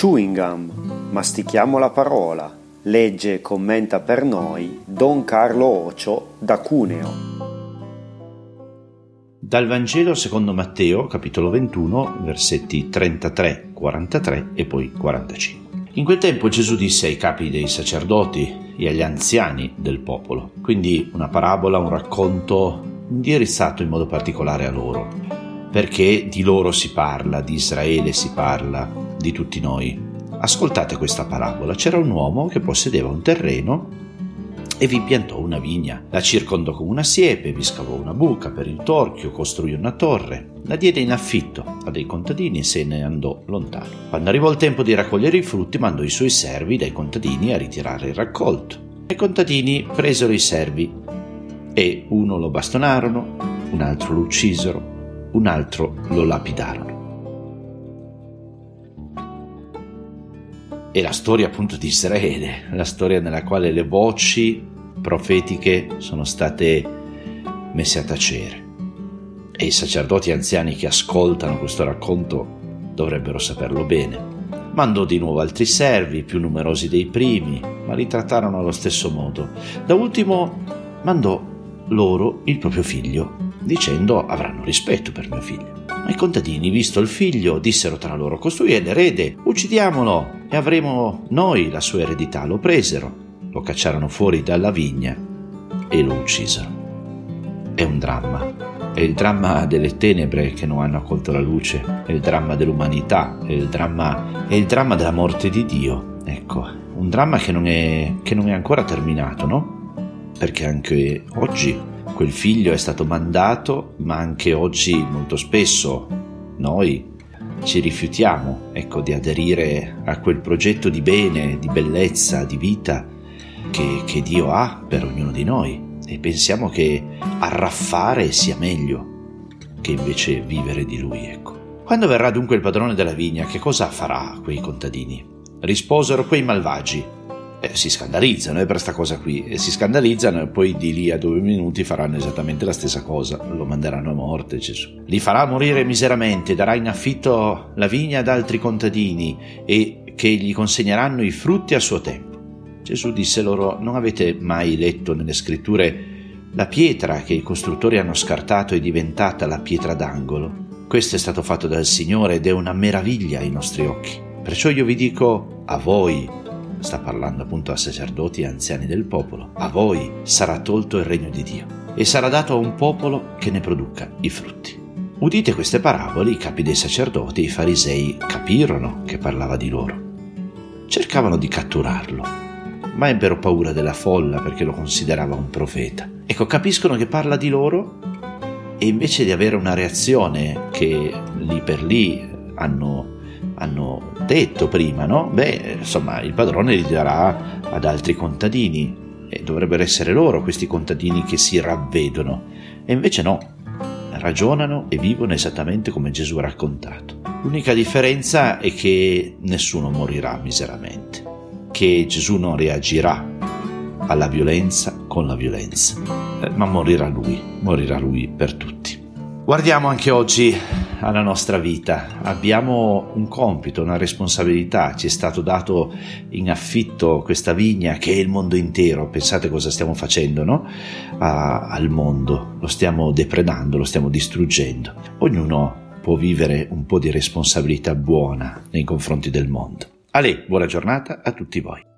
Chewing gum, mastichiamo la parola. Legge e commenta per noi Don Carlo Ocio da Cuneo. Dal Vangelo secondo Matteo, capitolo 21, versetti 33, 43 e poi 45. In quel tempo Gesù disse ai capi dei sacerdoti e agli anziani del popolo, quindi una parabola, un racconto indirizzato in modo particolare a loro, perché di loro si parla, di Israele si parla, di tutti noi. Ascoltate questa parabola. C'era un uomo che possedeva un terreno e vi piantò una vigna. La circondò con una siepe, vi scavò una buca per il torchio, costruì una torre, la diede in affitto a dei contadini e se ne andò lontano. Quando arrivò il tempo di raccogliere i frutti, mandò i suoi servi dai contadini a ritirare il raccolto. I contadini presero i servi e uno lo bastonarono, un altro lo uccisero, un altro lo lapidarono. È la storia appunto di Israele, la storia nella quale le voci profetiche sono state messe a tacere. E i sacerdoti anziani che ascoltano questo racconto dovrebbero saperlo bene. Mandò di nuovo altri servi, più numerosi dei primi, ma li trattarono allo stesso modo. Da ultimo mandò loro il proprio figlio, dicendo avranno rispetto per mio figlio. Ma i contadini, visto il figlio, dissero tra loro: Costui è l'erede, uccidiamolo e avremo noi la sua eredità. Lo presero, lo cacciarono fuori dalla vigna e lo uccisero. È un dramma. È il dramma delle tenebre che non hanno accolto la luce, è il dramma dell'umanità, è il dramma, è il dramma della morte di Dio. Ecco, un dramma che non è, che non è ancora terminato, no? Perché anche oggi quel figlio è stato mandato, ma anche oggi molto spesso noi ci rifiutiamo ecco, di aderire a quel progetto di bene, di bellezza, di vita che, che Dio ha per ognuno di noi e pensiamo che arraffare sia meglio che invece vivere di Lui. Ecco. Quando verrà dunque il padrone della vigna, che cosa farà quei contadini? Risposero quei malvagi eh, si scandalizzano eh, per questa cosa qui, e si scandalizzano e poi di lì a due minuti faranno esattamente la stessa cosa, lo manderanno a morte Gesù. Li farà morire miseramente, darà in affitto la vigna ad altri contadini e che gli consegneranno i frutti a suo tempo. Gesù disse loro, non avete mai letto nelle scritture la pietra che i costruttori hanno scartato è diventata la pietra d'angolo? Questo è stato fatto dal Signore ed è una meraviglia ai nostri occhi. Perciò io vi dico a voi, sta parlando appunto a sacerdoti e anziani del popolo, a voi sarà tolto il regno di Dio e sarà dato a un popolo che ne produca i frutti. Udite queste parabole, i capi dei sacerdoti e i farisei capirono che parlava di loro. Cercavano di catturarlo, ma ebbero paura della folla perché lo considerava un profeta. Ecco, capiscono che parla di loro e invece di avere una reazione che lì per lì hanno hanno detto prima, no? Beh, insomma, il padrone li darà ad altri contadini e dovrebbero essere loro questi contadini che si ravvedono. E invece no, ragionano e vivono esattamente come Gesù ha raccontato. L'unica differenza è che nessuno morirà miseramente, che Gesù non reagirà alla violenza con la violenza, eh, ma morirà lui, morirà lui per tutti. Guardiamo anche oggi alla nostra vita. Abbiamo un compito, una responsabilità. Ci è stato dato in affitto questa vigna che è il mondo intero. Pensate cosa stiamo facendo, no? A, al mondo. Lo stiamo depredando, lo stiamo distruggendo. Ognuno può vivere un po' di responsabilità buona nei confronti del mondo. Ale, buona giornata a tutti voi.